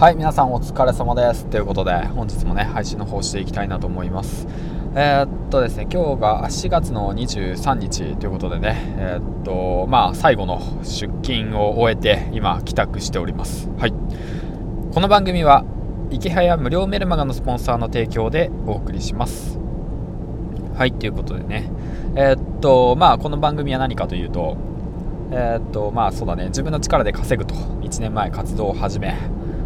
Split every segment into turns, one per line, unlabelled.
はい皆さんお疲れ様です。ということで本日もね配信の方していきたいなと思います。えー、っとですね今日が4月の23日ということでねえー、っとまあ最後の出勤を終えて今帰宅しております。はい。この番組は池早無料メルマガのスポンサーの提供でお送りします。はいということでね。えー、っとまあこの番組は何かというとえ、っとまあそうだね。自分の力で稼ぐと。1年前活動を始め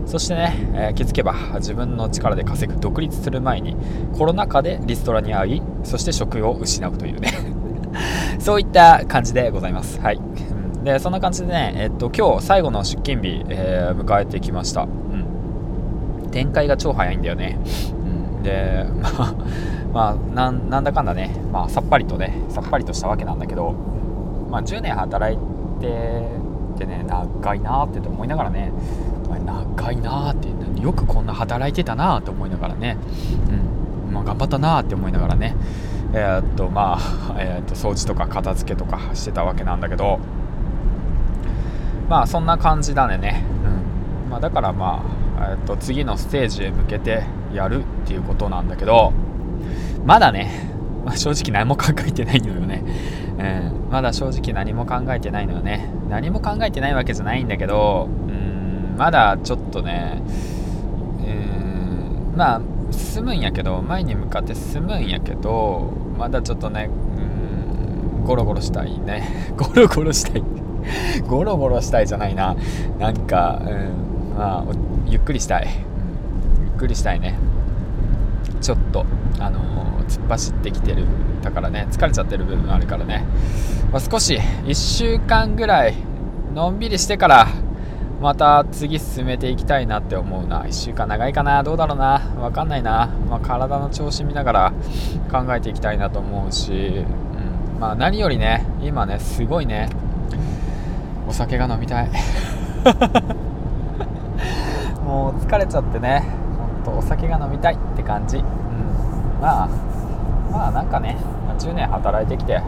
そしてね、えー、気づけば自分の力で稼ぐ独立する前にコロナ禍でリストラに遭いそして職を失うというね。そういった感じでございます。はい。でそんな感じでね、えっと、今日最後の出勤日、えー、迎えてきました、うん、展開が超早いんだよね、うん、で まあまあなんだかんだね、まあ、さっぱりとねさっぱりとしたわけなんだけど、まあ、10年働いててね長いなって思いながらね長いなってよくこんな働いてたなと思いながらね、うん。まあ、頑張ったなって思いながらね。えー、っとまあ、えー、っと掃除とか片付けとかしてたわけなんだけど。まあそんな感じだね、うん。まあ、だからまあ、えー、っと次のステージへ向けてやるっていうことなんだけど。まだね、まあ、正直何も考えてないのよね、うん、まだ正直何も考えてないのよね。何も考えてないわけじゃないんだけど、うん。まだちょっとね、うんまあ進むんやけど前に向かって進むんやけどまだちょっとねうんゴロゴロしたいね。ゴロゴロしたい。ゴロゴロしたいじゃないな。なんか、うん、まあゆっくりしたい、ゆっくりしたいね。ちょっとあのー、突っ走ってきてるだからね。疲れちゃってる部分あるからね、まあ、少し1週間ぐらいのんびりしてからまた次進めていきたいなって思うな。1週間長いかな。どうだろうな。分かんないな、まあ、体の調子見ながら考えていきたいなと思うし、うん。まあ、何よりね今ねすごいね。お酒が飲みたい。もう疲れちゃってね。ほんとお酒が飲みたいって感じ、うん、まあまあなんかね10年働いてきて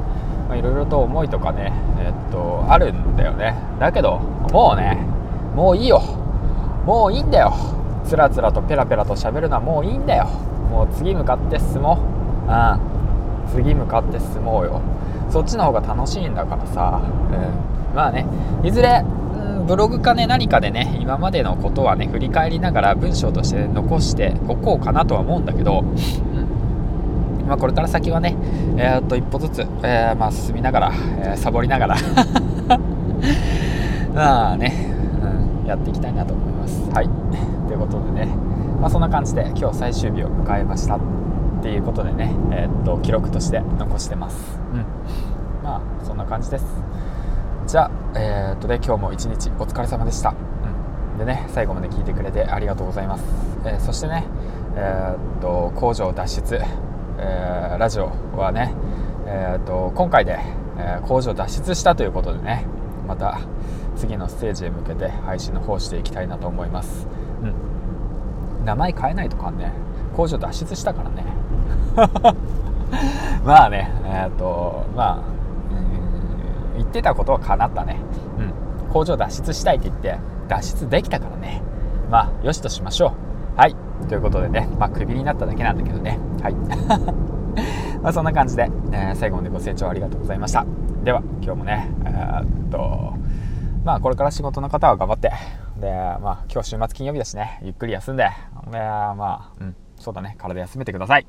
いろいろと思いとかねえっとあるんだよね。だけどもうねもういいよ。もういいんだよ。つらつらとペラペラと喋るのはもういいんだよ。もう次向かって進もう。うん次向かって進もうよ。そっちの方が楽しいんだからさ、うん、まあね。いずれ、うん、ブログかね何かでね今までのことはね振り返りながら文章として残しておこうかなとは思うんだけど、うん。まあ、これから先はね、えー、っと一歩ずつ、えー、まあ、進みながら、えー、サボりながら。まあね。やっていきたいなと思います。はいということでね、まあ、そんな感じで今日最終日を迎えましたっていうことでね、えー、っと記録として残してます。うんまあそんな感じです。じゃあ、えー、っとね、今日も一日お疲れ様でした。うん、でね、最後まで聞いてくれてありがとうございます。えー、そしてね、えー、っと工場脱出、えー、ラジオはね、えー、っと今回で、え工場脱出したということでね、また次のステージへ向けて配信の方していきたいなと思います、うん、名前変えないとかね。工場脱出したからね。まあねえっ、ー、とまあ、言ってたことは叶ったね、うん、工場脱出したいって言って脱出できたからね。まあよしとしましょう。はい。ということでねまあクビになっただけなんだけどね。はい。まあそんな感じで、えー、最後までご清聴ありがとうございました。では今日もねえー、っとまあこれから仕事の方は頑張ってでまあ今日週末金曜日だしねゆっくり休んででまあうんそうだね体休めてください。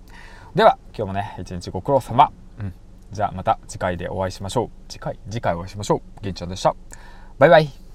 では今日もね一日ご苦労様。うんじゃあまた次回でお会いしましょう。次回次回お会いしましょう。げんちゃんでした。バイバイ。